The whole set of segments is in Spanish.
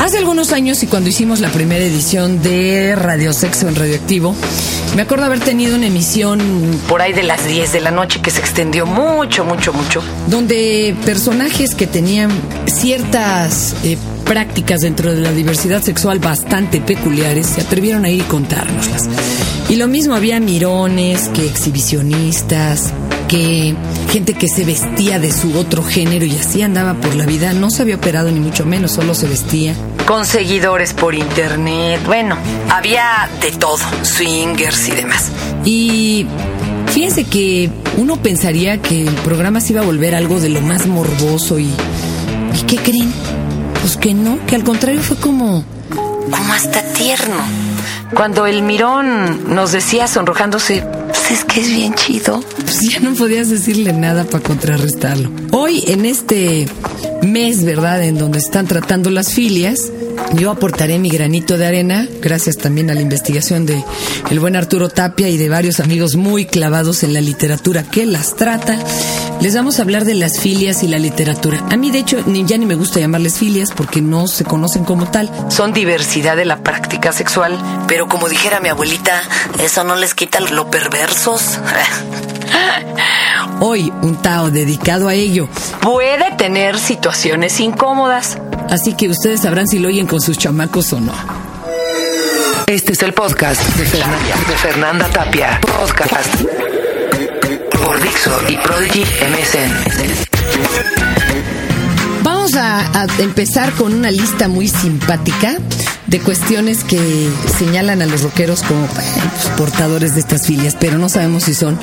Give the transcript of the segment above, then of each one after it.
Hace algunos años y cuando hicimos la primera edición de Radio Sexo en Radioactivo, me acuerdo haber tenido una emisión por ahí de las 10 de la noche que se extendió mucho, mucho, mucho, donde personajes que tenían ciertas eh, prácticas dentro de la diversidad sexual bastante peculiares se atrevieron a ir y contárnoslas. Y lo mismo había mirones que exhibicionistas, que gente que se vestía de su otro género y así andaba por la vida, no se había operado ni mucho menos, solo se vestía. Con seguidores por internet, bueno, había de todo, swingers y demás. Y fíjense que uno pensaría que el programa se iba a volver algo de lo más morboso y... ¿Y qué creen? Pues que no, que al contrario fue como... como hasta tierno. Cuando el mirón nos decía sonrojándose, pues es que es bien chido. Pues ya no podías decirle nada para contrarrestarlo. Hoy, en este mes, ¿verdad?, en donde están tratando las filias, yo aportaré mi granito de arena, gracias también a la investigación de el buen Arturo Tapia y de varios amigos muy clavados en la literatura que las trata. Les vamos a hablar de las filias y la literatura. A mí, de hecho, ni, ya ni me gusta llamarles filias porque no se conocen como tal. Son diversidad de la práctica sexual, pero como dijera mi abuelita, eso no les quita lo perversos. Hoy, un Tao dedicado a ello puede tener situaciones incómodas. Así que ustedes sabrán si lo oyen con sus chamacos o no. Este es el podcast de Fernanda, de Fernanda Tapia. Podcast por Dixo y Prodigy MSN. Vamos a, a empezar con una lista muy simpática de cuestiones que señalan a los rockeros como pues, portadores de estas filias, pero no sabemos si son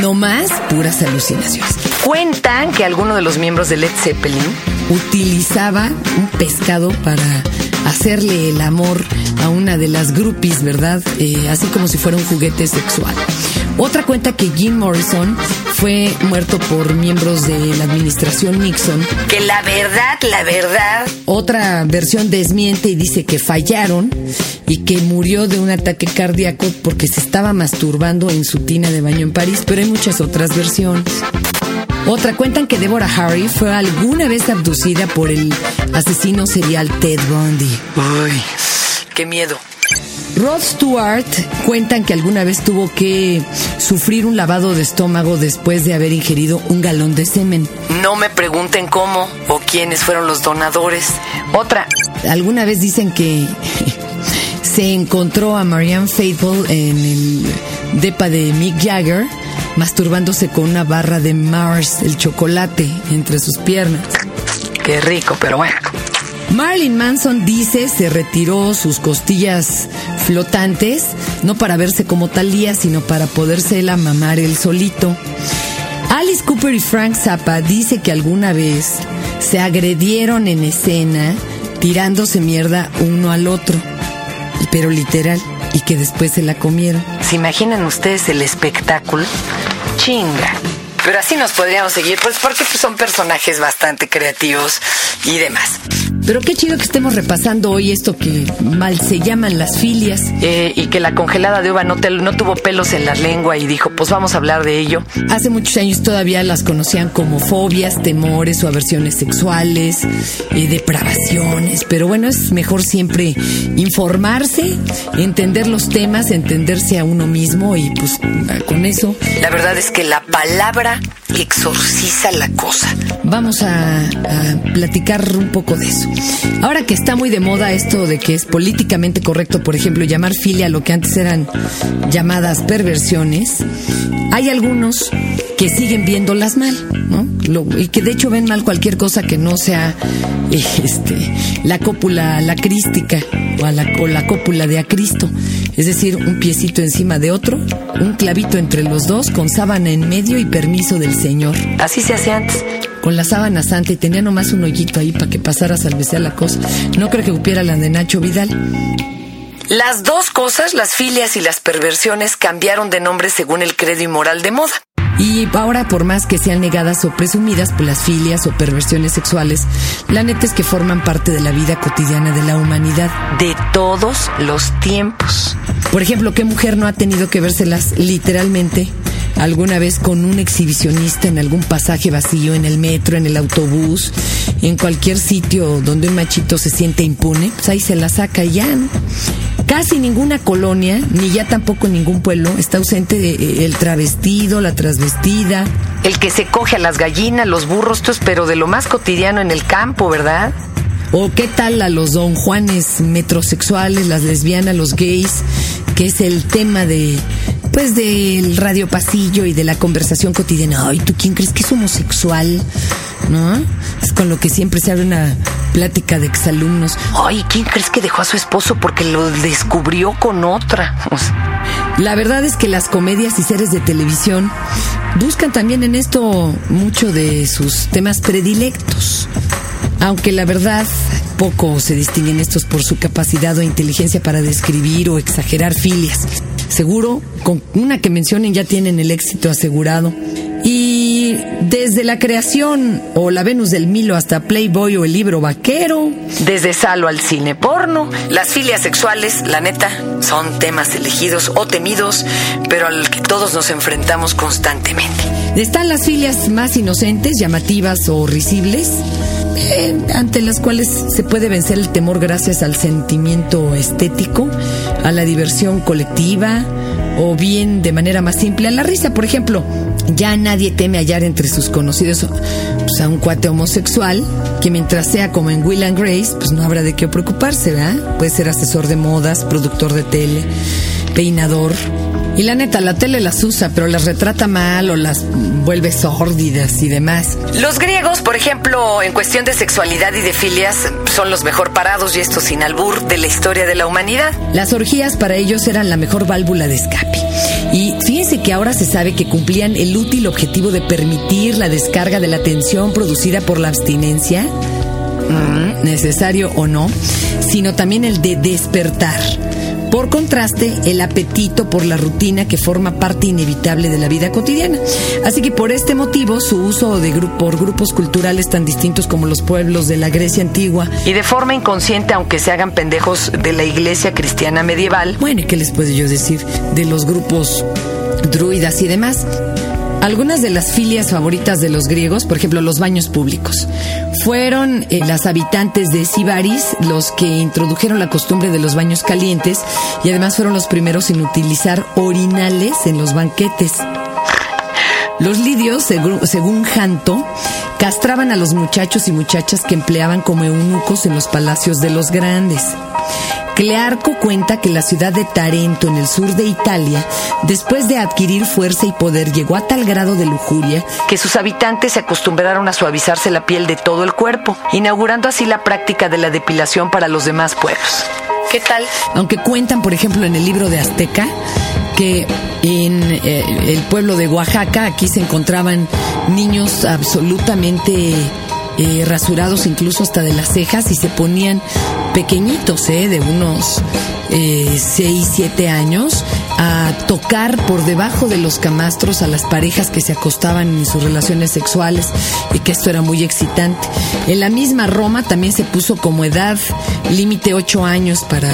nomás puras alucinaciones. Cuentan que alguno de los miembros de Led Zeppelin utilizaba un pescado para hacerle el amor a una de las groupies, ¿verdad? Eh, así como si fuera un juguete sexual. Otra cuenta que Jim Morrison fue muerto por miembros de la administración Nixon. Que la verdad, la verdad. Otra versión desmiente y dice que fallaron y que murió de un ataque cardíaco porque se estaba masturbando en su tina de baño en París, pero hay muchas otras versiones. Otra cuentan que Deborah Harry fue alguna vez abducida por el asesino serial Ted Bundy. Ay, qué miedo. Rod Stewart cuentan que alguna vez tuvo que sufrir un lavado de estómago después de haber ingerido un galón de semen. No me pregunten cómo o quiénes fueron los donadores. Otra, alguna vez dicen que se encontró a Marianne Faithful en el depa de Mick Jagger masturbándose con una barra de Mars, el chocolate, entre sus piernas. Qué rico, pero bueno. Marilyn Manson dice se retiró sus costillas flotantes, no para verse como Talía, sino para poderse la mamar él solito. Alice Cooper y Frank Zappa dice que alguna vez se agredieron en escena tirándose mierda uno al otro, pero literal, y que después se la comieron. ¿Se imaginan ustedes el espectáculo? Chinga. Pero así nos podríamos seguir, pues porque son personajes bastante creativos y demás. Pero qué chido que estemos repasando hoy esto que mal se llaman las filias. Eh, y que la congelada de uva no, te- no tuvo pelos en la lengua y dijo, pues vamos a hablar de ello. Hace muchos años todavía las conocían como fobias, temores o aversiones sexuales, eh, depravaciones. Pero bueno, es mejor siempre informarse, entender los temas, entenderse a uno mismo y pues con eso La verdad es que la palabra exorciza la cosa. Vamos a, a platicar un poco de eso. Ahora que está muy de moda esto de que es políticamente correcto, por ejemplo, llamar filia a lo que antes eran llamadas perversiones, hay algunos que siguen viéndolas mal, ¿no? Y que de hecho ven mal cualquier cosa que no sea eh, este, la cópula lacrística o, a la, o la cópula de a Cristo. Es decir, un piecito encima de otro, un clavito entre los dos, con sábana en medio y permiso del Señor Así se hacía antes. Con la sábana santa y tenía nomás un hoyito ahí para que pasara salvese la cosa. No creo que hubiera la de Nacho Vidal. Las dos cosas, las filias y las perversiones, cambiaron de nombre según el credo y moral de moda. Y ahora, por más que sean negadas o presumidas, pues las filias o perversiones sexuales, la neta es que forman parte de la vida cotidiana de la humanidad. De todos los tiempos. Por ejemplo, ¿qué mujer no ha tenido que vérselas literalmente alguna vez con un exhibicionista en algún pasaje vacío, en el metro, en el autobús, en cualquier sitio donde un machito se siente impune, pues ahí se la saca y ya, ¿no? Casi ninguna colonia, ni ya tampoco ningún pueblo, está ausente de- el travestido, la transvestida. El que se coge a las gallinas, los burros, esto es pero de lo más cotidiano en el campo, ¿verdad? O qué tal a los don Juanes metrosexuales, las lesbianas, los gays, que es el tema de, pues del radio pasillo y de la conversación cotidiana. Ay, ¿tú quién crees que es homosexual? ¿No? Es con lo que siempre se abre una plática de exalumnos. Ay, ¿quién crees que dejó a su esposo porque lo descubrió con otra? O sea, La verdad es que las comedias y series de televisión buscan también en esto mucho de sus temas predilectos. Aunque la verdad poco se distinguen estos por su capacidad o inteligencia para describir o exagerar filias. Seguro, con una que mencionen ya tienen el éxito asegurado. Y desde la creación o la Venus del Milo hasta Playboy o el libro vaquero, Desde Salo al cine porno, las filias sexuales, la neta, son temas elegidos o temidos, pero al que todos nos enfrentamos constantemente. Están las filias más inocentes, llamativas o risibles, eh, ante las cuales se puede vencer el temor gracias al sentimiento estético, a la diversión colectiva o bien de manera más simple a la risa. Por ejemplo, ya nadie teme hallar entre sus conocidos pues, a un cuate homosexual que mientras sea como en Will and Grace, pues no habrá de qué preocuparse, ¿verdad? Puede ser asesor de modas, productor de tele, peinador. Y la neta, la tele las usa, pero las retrata mal o las vuelve sórdidas y demás. Los griegos, por ejemplo, en cuestión de sexualidad y de filias, son los mejor parados y esto sin albur de la historia de la humanidad. Las orgías para ellos eran la mejor válvula de escape. Y fíjense que ahora se sabe que cumplían el útil objetivo de permitir la descarga de la tensión producida por la abstinencia, necesario o no, sino también el de despertar. Por contraste, el apetito por la rutina que forma parte inevitable de la vida cotidiana. Así que por este motivo, su uso de gru- por grupos culturales tan distintos como los pueblos de la Grecia antigua Y de forma inconsciente, aunque se hagan pendejos de la iglesia cristiana medieval, Bueno, ¿y ¿qué les puedo yo decir de los grupos druidas y demás? Algunas de las filias favoritas de los griegos, por ejemplo, los baños públicos, fueron eh, las habitantes de Sibaris los que introdujeron la costumbre de los baños calientes y además fueron los primeros en utilizar orinales en los banquetes. Los lidios, segu- según Janto, castraban a los muchachos y muchachas que empleaban como eunucos en los palacios de los grandes. Clearco cuenta que la ciudad de Tarento, en el sur de Italia, después de adquirir fuerza y poder, llegó a tal grado de lujuria que sus habitantes se acostumbraron a suavizarse la piel de todo el cuerpo, inaugurando así la práctica de la depilación para los demás pueblos. ¿Qué tal? aunque cuentan, por ejemplo, en el libro de Azteca, que en eh, el pueblo de Oaxaca, aquí se encontraban niños absolutamente eh, rasurados, incluso hasta de las cejas, y se ponían pequeñitos, eh, de unos 6, 7 años, a tocar por debajo de los camastros a las parejas que se acostaban en sus relaciones sexuales y que esto era muy excitante. En la misma Roma también se puso como edad límite 8 años para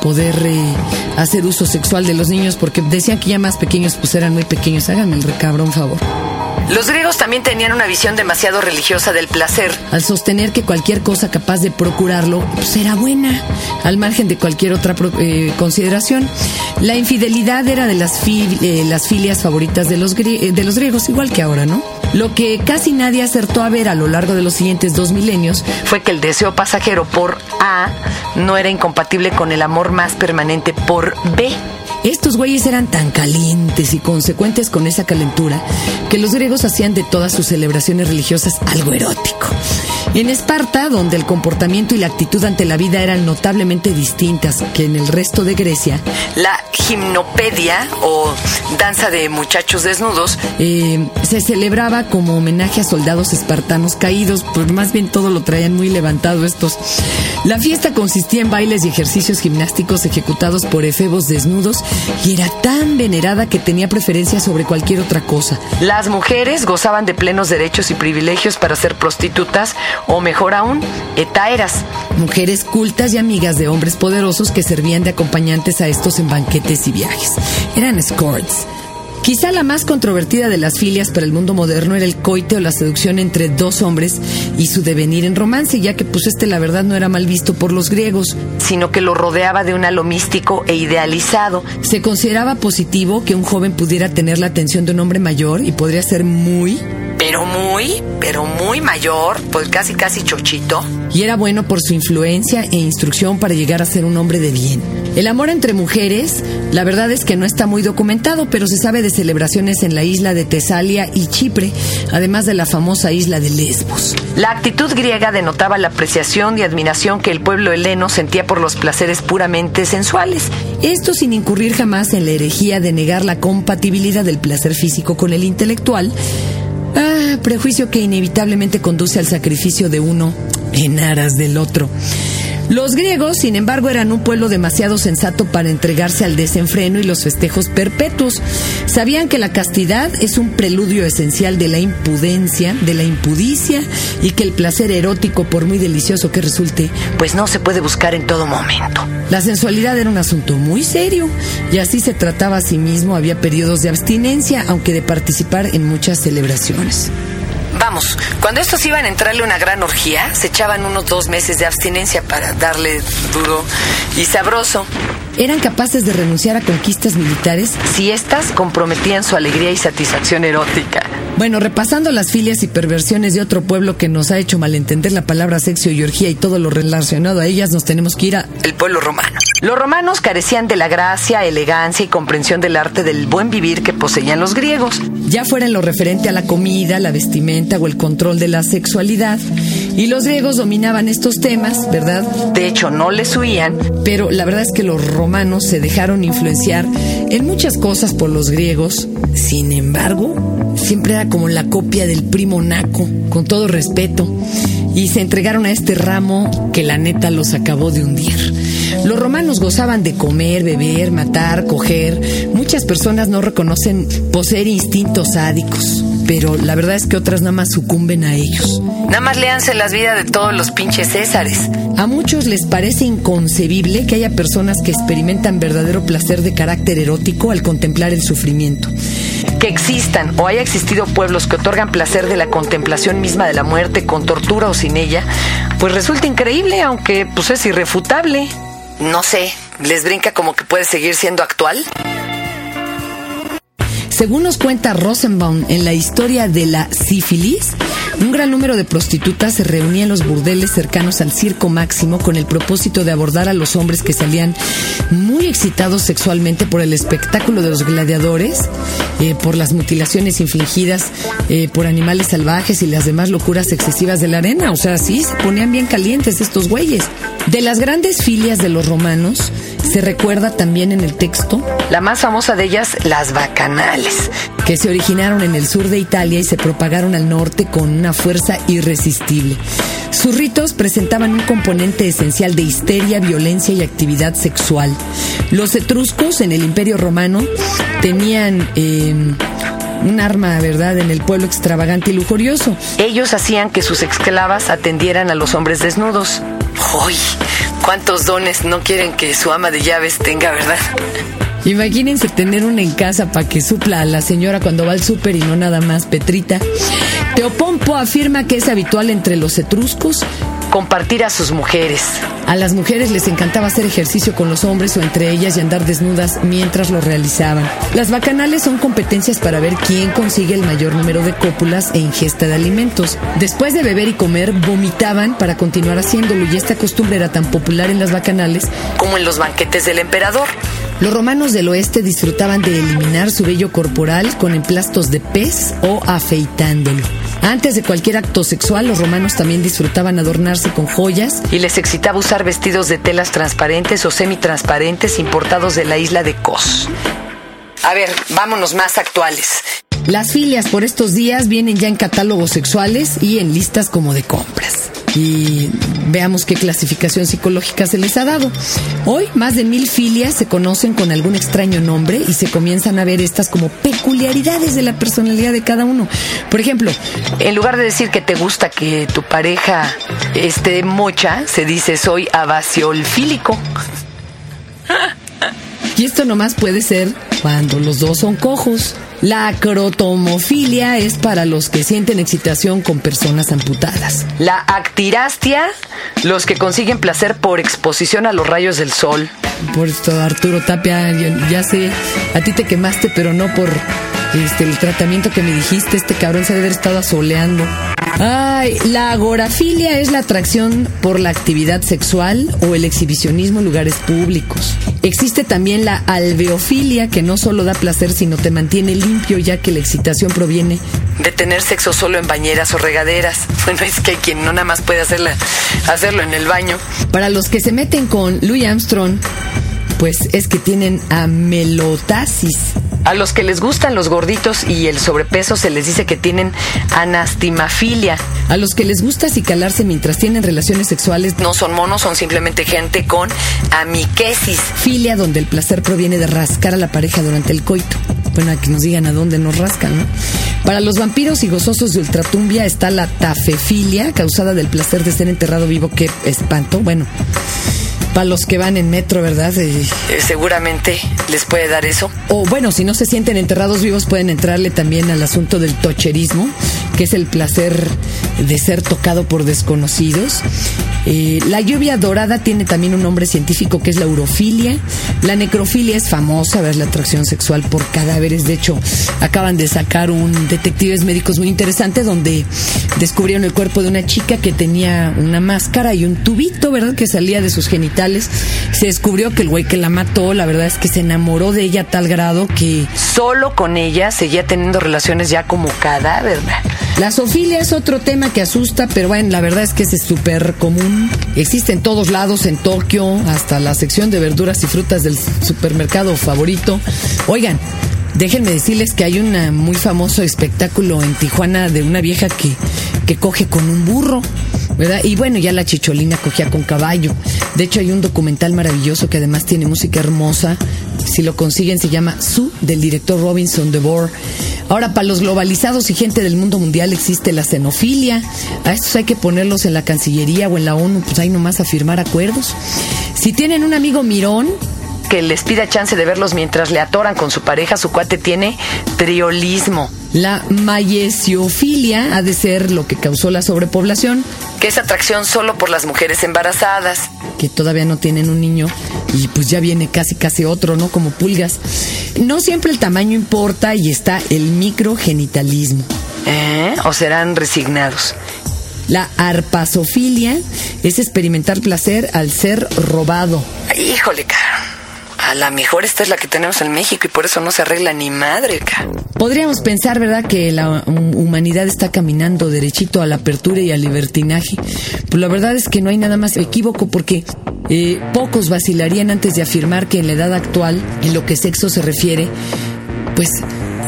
poder eh, hacer uso sexual de los niños porque decían que ya más pequeños pues eran muy pequeños. Háganme el recabrón favor. Los griegos también tenían una visión demasiado religiosa del placer. Al sostener que cualquier cosa capaz de procurarlo pues era buena, al margen de cualquier otra eh, consideración. La infidelidad era de las, eh, filias favoritas de los, eh, de los griegos, igual que ahora, ¿no? Lo que casi nadie acertó a ver a lo largo de los siguientes dos milenios Fue que el deseo pasajero por A no era incompatible con el amor más permanente por B. Estos güeyes eran tan calientes y consecuentes con esa calentura que los griegos hacían de todas sus celebraciones religiosas algo erótico. En Esparta, donde el comportamiento y la actitud ante la vida eran notablemente distintas que en el resto de Grecia, La gimnopedia o danza de muchachos desnudos eh, se celebraba como homenaje a soldados espartanos caídos, pues más bien todo lo traían muy levantado estos. La fiesta consistía en bailes y ejercicios gimnásticos ejecutados por efebos desnudos y era tan venerada que tenía preferencia sobre cualquier otra cosa. Las mujeres gozaban de plenos derechos y privilegios para ser prostitutas o mejor aún, etaeras. Mujeres cultas y amigas de hombres poderosos que servían de acompañantes a estos en banquetes y viajes. Eran escorts. Quizá la más controvertida de las filias para el mundo moderno era el coite o la seducción entre dos hombres y su devenir en romance, ya que pues este la verdad no era mal visto por los griegos, sino que lo rodeaba de un halo místico e idealizado. Se consideraba positivo que un joven pudiera tener la atención de un hombre mayor y podría ser muy pero muy, pero muy mayor, pues casi casi chochito. Y era bueno por su influencia e instrucción para llegar a ser un hombre de bien. El amor entre mujeres, la verdad es que no está muy documentado, pero se sabe de celebraciones en la isla de Tesalia y Chipre, además de la famosa isla de Lesbos. La actitud griega denotaba la apreciación y admiración que el pueblo heleno sentía por los placeres puramente sensuales. Esto sin incurrir jamás en la herejía de negar la compatibilidad del placer físico con el intelectual, Prejuicio que inevitablemente conduce al sacrificio de uno en aras del otro. Los griegos, sin embargo, eran un pueblo demasiado sensato para entregarse al desenfreno y los festejos perpetuos. Sabían que la castidad es un preludio esencial de la impudencia, de la impudicia y que el placer erótico, por muy delicioso que resulte, pues no se puede buscar en todo momento. La sensualidad era un asunto muy serio y así se trataba a sí mismo. Había periodos de abstinencia, aunque de participar en muchas celebraciones. Vamos, cuando estos iban a entrarle una gran orgía, se echaban unos dos meses de abstinencia para darle duro y sabroso. Eran capaces de renunciar a conquistas militares si éstas comprometían su alegría y satisfacción erótica. Bueno, repasando las filias y perversiones de otro pueblo que nos ha hecho malentender la palabra sexo y orgía y todo lo relacionado a ellas, nos tenemos que ir a el pueblo romano. Los romanos carecían de la gracia, elegancia y comprensión del arte del buen vivir que poseían los griegos. Ya fuera en lo referente a la comida, la vestimenta o el control de la sexualidad. Y los griegos dominaban estos temas, ¿verdad? De hecho, no les huían. Pero la verdad es que los romanos se dejaron influenciar en muchas cosas por los griegos. Sin embargo, siempre era como la copia del primo Naco, con todo respeto. Y se entregaron a este ramo que la neta los acabó de hundir. Los romanos gozaban de comer, beber, matar, coger. Muchas personas no reconocen poseer instintos sádicos, pero la verdad es que otras nada más sucumben a ellos. Nada más léanse las vidas de todos los pinches Césares. A muchos les parece inconcebible que haya personas que experimentan verdadero placer de carácter erótico al contemplar el sufrimiento. Que existan o haya existido pueblos que otorgan placer de la contemplación misma de la muerte con tortura o sin ella, pues resulta increíble, aunque pues es irrefutable no sé, les brinca como que puede seguir siendo actual. Según nos cuenta Rosenbaum en la historia de la sífilis, un gran número de prostitutas se reunía en los burdeles cercanos al circo máximo con el propósito de abordar a los hombres que salían muy excitados sexualmente por el espectáculo de los gladiadores, eh, por las mutilaciones infligidas eh, por animales salvajes y las demás locuras excesivas de la arena. O sea, sí, se ponían bien calientes estos güeyes. De las grandes filias de los romanos, se recuerda también en el texto la más famosa de ellas, las bacanales, que se originaron en el sur de Italia y se propagaron al norte con una fuerza irresistible. Sus ritos presentaban un componente esencial de histeria, violencia y actividad sexual. Los etruscos en el Imperio Romano tenían eh, un arma, ¿verdad?, en el pueblo extravagante y lujurioso. Ellos hacían que sus esclavas atendieran a los hombres desnudos. ¡Uy! ¿Cuántos dones no quieren que su ama de llaves tenga, verdad? Imagínense tener una en casa para que supla a la señora cuando va al súper y no nada más, Petrita. Teopompo afirma que es habitual entre los etruscos compartir a sus mujeres. A las mujeres les encantaba hacer ejercicio con los hombres o entre ellas y andar desnudas mientras lo realizaban. Las bacanales son competencias para ver quién consigue el mayor número de cópulas e ingesta de alimentos. Después de beber y comer, vomitaban para continuar haciéndolo y esta costumbre era tan popular en las bacanales como en los banquetes del emperador. Los romanos del oeste disfrutaban de eliminar su vello corporal con emplastos de pez o afeitándolo. Antes de cualquier acto sexual, los romanos también disfrutaban adornarse con joyas. Y les excitaba usar vestidos de telas transparentes o semitransparentes importados de la isla de Kos. A ver, vámonos más actuales. Las filias por estos días vienen ya en catálogos sexuales y en listas como de compras. Y veamos qué clasificación psicológica se les ha dado. Hoy, más de mil filias se conocen con algún extraño nombre y se comienzan a ver estas como peculiaridades de la personalidad de cada uno. Por ejemplo, en lugar de decir que te gusta que tu pareja esté mocha, se dice soy abaciolfílico. Y esto nomás puede ser cuando los dos son cojos. La crotomofilia es para los que sienten excitación con personas amputadas. La actirastia, los que consiguen placer por exposición a los rayos del sol. Por esto, Arturo Tapia, ya, ya sé, a ti te quemaste, pero no por este, el tratamiento que me dijiste, este cabrón se debe haber estado asoleando. Ay, la agorafilia es la atracción por la actividad sexual o el exhibicionismo en lugares públicos. Existe también la alveofilia, que no solo da placer, sino te mantiene limpio, ya que la excitación proviene de tener sexo solo en bañeras o regaderas. Bueno, es que hay quien no nada más puede hacerla, hacerlo en el baño. Para los que se meten con Louis Armstrong, pues es que tienen amelotasis. A los que les gustan los gorditos y el sobrepeso se les dice que tienen anastimafilia. A los que les gusta acicalarse mientras tienen relaciones sexuales no son monos, son simplemente gente con amiquesis. Filia, donde el placer proviene de rascar a la pareja durante el coito. Bueno, a que nos digan a dónde nos rascan, ¿no? Para los vampiros y gozosos de ultratumbia está la tafefilia, causada del placer de ser enterrado vivo. Qué espanto. Bueno, para los que van en metro, ¿verdad? Eh, seguramente les puede dar eso. O bueno, si no se sienten enterrados vivos, pueden entrarle también al asunto del tocherismo, que es el placer de ser tocado por desconocidos. Eh, la lluvia dorada tiene también un nombre científico que es la urofilia. La necrofilia es famosa, ver la atracción sexual por cadáveres. De hecho, acaban de sacar un detectives médicos muy interesante donde descubrieron el cuerpo de una chica que tenía una máscara y un tubito, ¿verdad? Que salía de sus genitales. Se descubrió que el güey que la mató, la verdad es que se enamoró de ella a tal grado que solo con ella seguía teniendo relaciones ya como cadáver. La zoofilia es otro tema que asusta, pero bueno, la verdad es que es súper común. Existe en todos lados, en Tokio, hasta la sección de verduras y frutas del supermercado favorito. Oigan, déjenme decirles que hay un muy famoso espectáculo en Tijuana de una vieja que, que coge con un burro. ¿verdad? Y bueno, ya la chicholina cogía con caballo. De hecho, hay un documental maravilloso que además tiene música hermosa. Si lo consiguen, se llama Su, del director Robinson DeVore. Ahora, para los globalizados y gente del mundo mundial existe la xenofilia. A estos hay que ponerlos en la Cancillería o en la ONU, pues ahí nomás a firmar acuerdos. Si tienen un amigo mirón, que les pida chance de verlos mientras le atoran con su pareja, su cuate tiene triolismo. La mayesiofilia ha de ser lo que causó la sobrepoblación. Que es atracción solo por las mujeres embarazadas. Que todavía no tienen un niño y pues ya viene casi casi otro, ¿no? Como pulgas. No siempre el tamaño importa y está el microgenitalismo. ¿Eh? ¿O serán resignados? La arpasofilia es experimentar placer al ser robado. Híjole, cara. A la mejor esta es la que tenemos en México y por eso no se arregla ni madre, cara. Podríamos pensar, ¿verdad?, que la humanidad está caminando derechito a la apertura y al libertinaje. Pues la verdad es que no hay nada más equívoco porque eh, pocos vacilarían antes de afirmar que en la edad actual, en lo que sexo se refiere, pues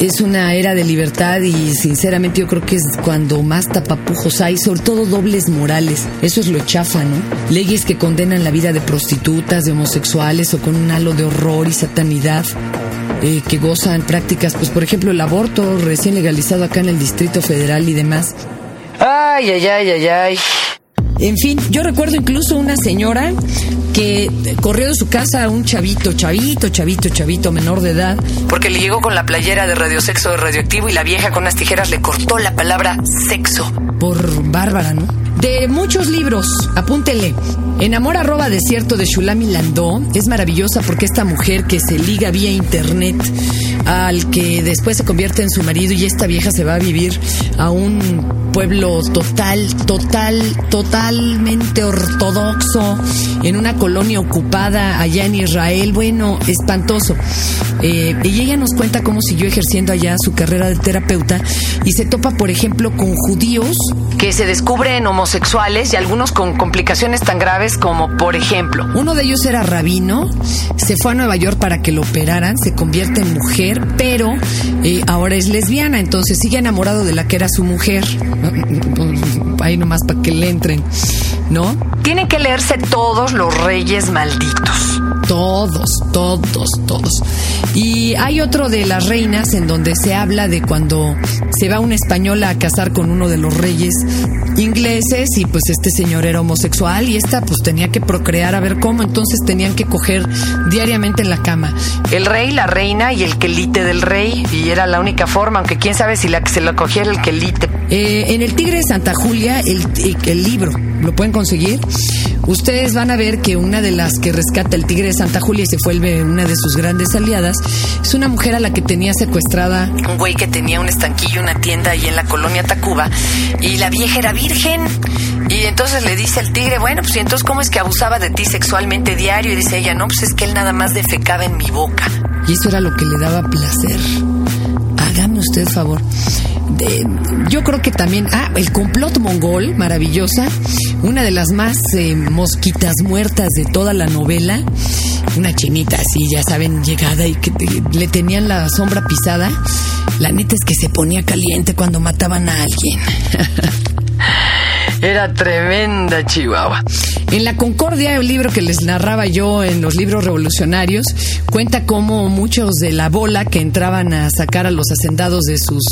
es una era de libertad y sinceramente yo creo que es cuando más tapapujos hay, sobre todo dobles morales. Eso es lo chafa, ¿no? Leyes que condenan la vida de prostitutas, de homosexuales o con un halo de horror y satanidad. Eh, que gozan prácticas, pues por ejemplo el aborto recién legalizado acá en el Distrito Federal y demás. Ay, ay, ay, ay, ay. En fin, yo recuerdo incluso una señora que corrió de su casa a un chavito, chavito, chavito, chavito menor de edad. Porque le llegó con la playera de radiosexo radioactivo y la vieja con unas tijeras le cortó la palabra sexo. Por bárbara, ¿no? De muchos libros, apúntele. En Amor arroba desierto de Shulami Landó es maravillosa porque esta mujer que se liga vía internet al que después se convierte en su marido y esta vieja se va a vivir a un pueblo total, total, totalmente ortodoxo, en una colonia ocupada allá en Israel, bueno, espantoso. Eh, y ella nos cuenta cómo siguió ejerciendo allá su carrera de terapeuta y se topa, por ejemplo, con judíos que se descubren homosexuales y algunos con complicaciones tan graves como, por ejemplo, uno de ellos era rabino, se fue a Nueva York para que lo operaran, se convierte en mujer, pero eh, ahora es lesbiana, entonces sigue enamorado de la que era su mujer. Ahí nomás para que le entren, ¿no? Tienen que leerse todos los reyes malditos. Todos, todos, todos. Y hay otro de las reinas en donde se habla de cuando se va una española a casar con uno de los reyes ingleses y pues este señor era homosexual y esta pues tenía que procrear a ver cómo, entonces tenían que coger diariamente en la cama. El rey, la reina y el quelite del rey y era la única forma, aunque quién sabe si la que se lo cogiera el quelite. Eh, en el Tigre de Santa Julia, el, el libro, ¿lo pueden conseguir? Ustedes van a ver que una de las que rescata el Tigre de Santa Julia y se vuelve una de sus grandes aliadas es una mujer a la que tenía secuestrada un güey que tenía un estanquillo, una tienda ahí en la colonia Tacuba y la vieja era virgen. Y entonces le dice al tigre, bueno, pues ¿y entonces cómo es que abusaba de ti sexualmente diario? Y dice ella, no, pues es que él nada más defecaba en mi boca. Y eso era lo que le daba placer. Hágame usted favor. yo creo que también, ah, el complot mongol, maravillosa, una de las más eh, mosquitas muertas de toda la novela, una chinita así, ya saben, llegada y que le tenían la sombra pisada. La neta es que se ponía caliente cuando mataban a alguien. Era tremenda Chihuahua. En La Concordia, el libro que les narraba yo en los libros revolucionarios, cuenta cómo muchos de la bola que entraban a sacar a los hacendados de sus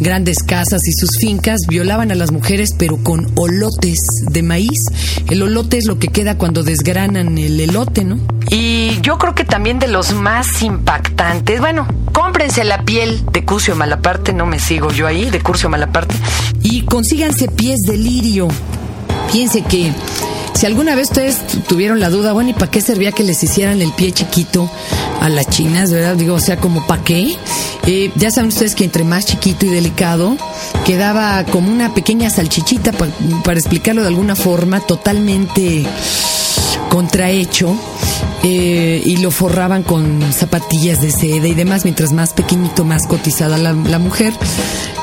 grandes casas y sus fincas violaban a las mujeres, pero con olotes de maíz. El olote es lo que queda cuando desgranan el elote, ¿no? Y yo creo que también de los más impactantes, bueno, cómprense la piel de Curcio Malaparte, no me sigo yo ahí, de Curcio Malaparte. Y consíganse pies de lirio. Piense que si alguna vez ustedes tuvieron la duda, bueno, ¿y para qué servía que les hicieran el pie chiquito a las chinas, verdad? Digo, o sea, como para qué. Eh, ya saben ustedes que entre más chiquito y delicado, quedaba como una pequeña salchichita, para explicarlo de alguna forma, totalmente contrahecho eh, y lo forraban con zapatillas de seda y demás, mientras más pequeñito, más cotizada la, mujer.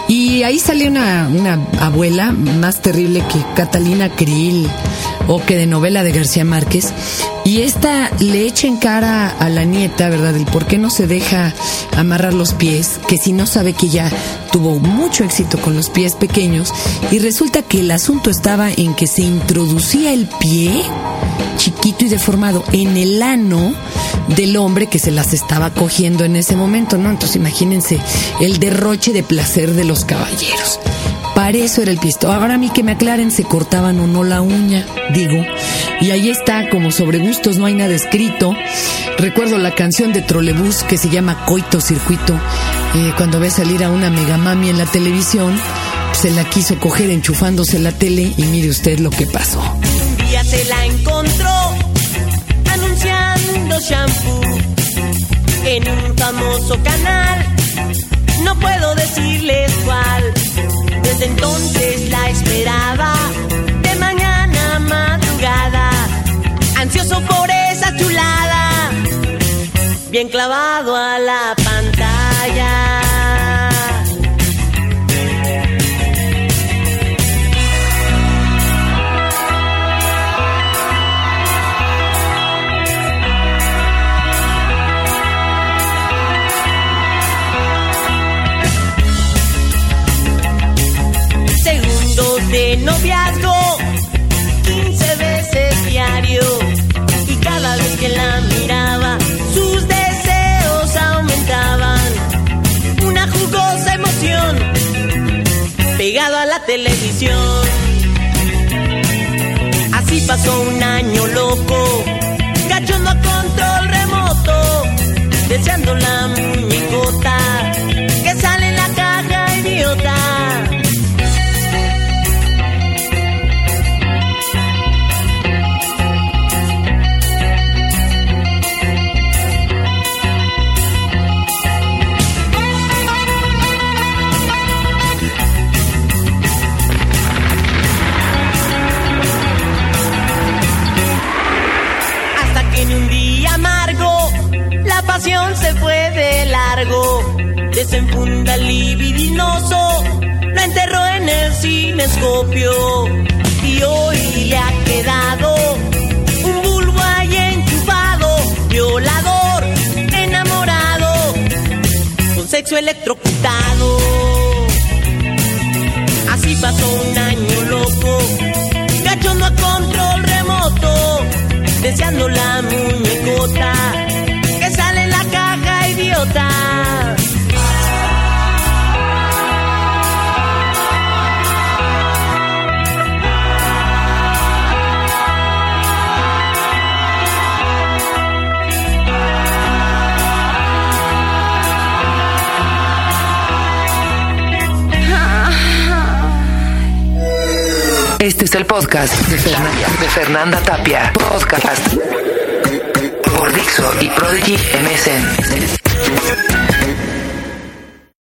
Y ahí salió una, una, abuela más terrible que Catalina Krill o que de novela de García Márquez. Y esta le echa en cara a la nieta, ¿verdad? El por qué no se deja amarrar los pies, que si no sabe que ya tuvo mucho éxito con los pies pequeños. Y resulta que el asunto estaba en que se introducía el pie chiquito y deformado en el ano del hombre que se las estaba cogiendo en ese momento, ¿no? Entonces imagínense el derroche de placer de los caballeros. Para eso era el pisto. Ahora a mí que me aclaren, se cortaban o no la uña, digo. Y ahí está, como sobre gustos no hay nada escrito. Recuerdo la canción de Trolebús que se llama Coito Circuito. Eh, cuando ve salir a una megamami en la televisión, se la quiso coger enchufándose la tele y mire usted lo que pasó. Un día se la encontró anunciando shampoo en un famoso canal. No puedo decirles cuál desde entonces la esperaba, de mañana madrugada, ansioso por esa chulada, bien clavado a la pantalla. De noviazgo 15 veces diario. Y cada vez que la miraba sus deseos aumentaban. Una jugosa emoción pegado a la televisión. Así pasó un año loco sexo electrocutado. Así pasó un año loco, cachondo a control remoto deseando la muñecota que sale en la caja idiota. Este es el podcast de Fernanda, Tapia. Podcast por Dixo y Prodigy MSN.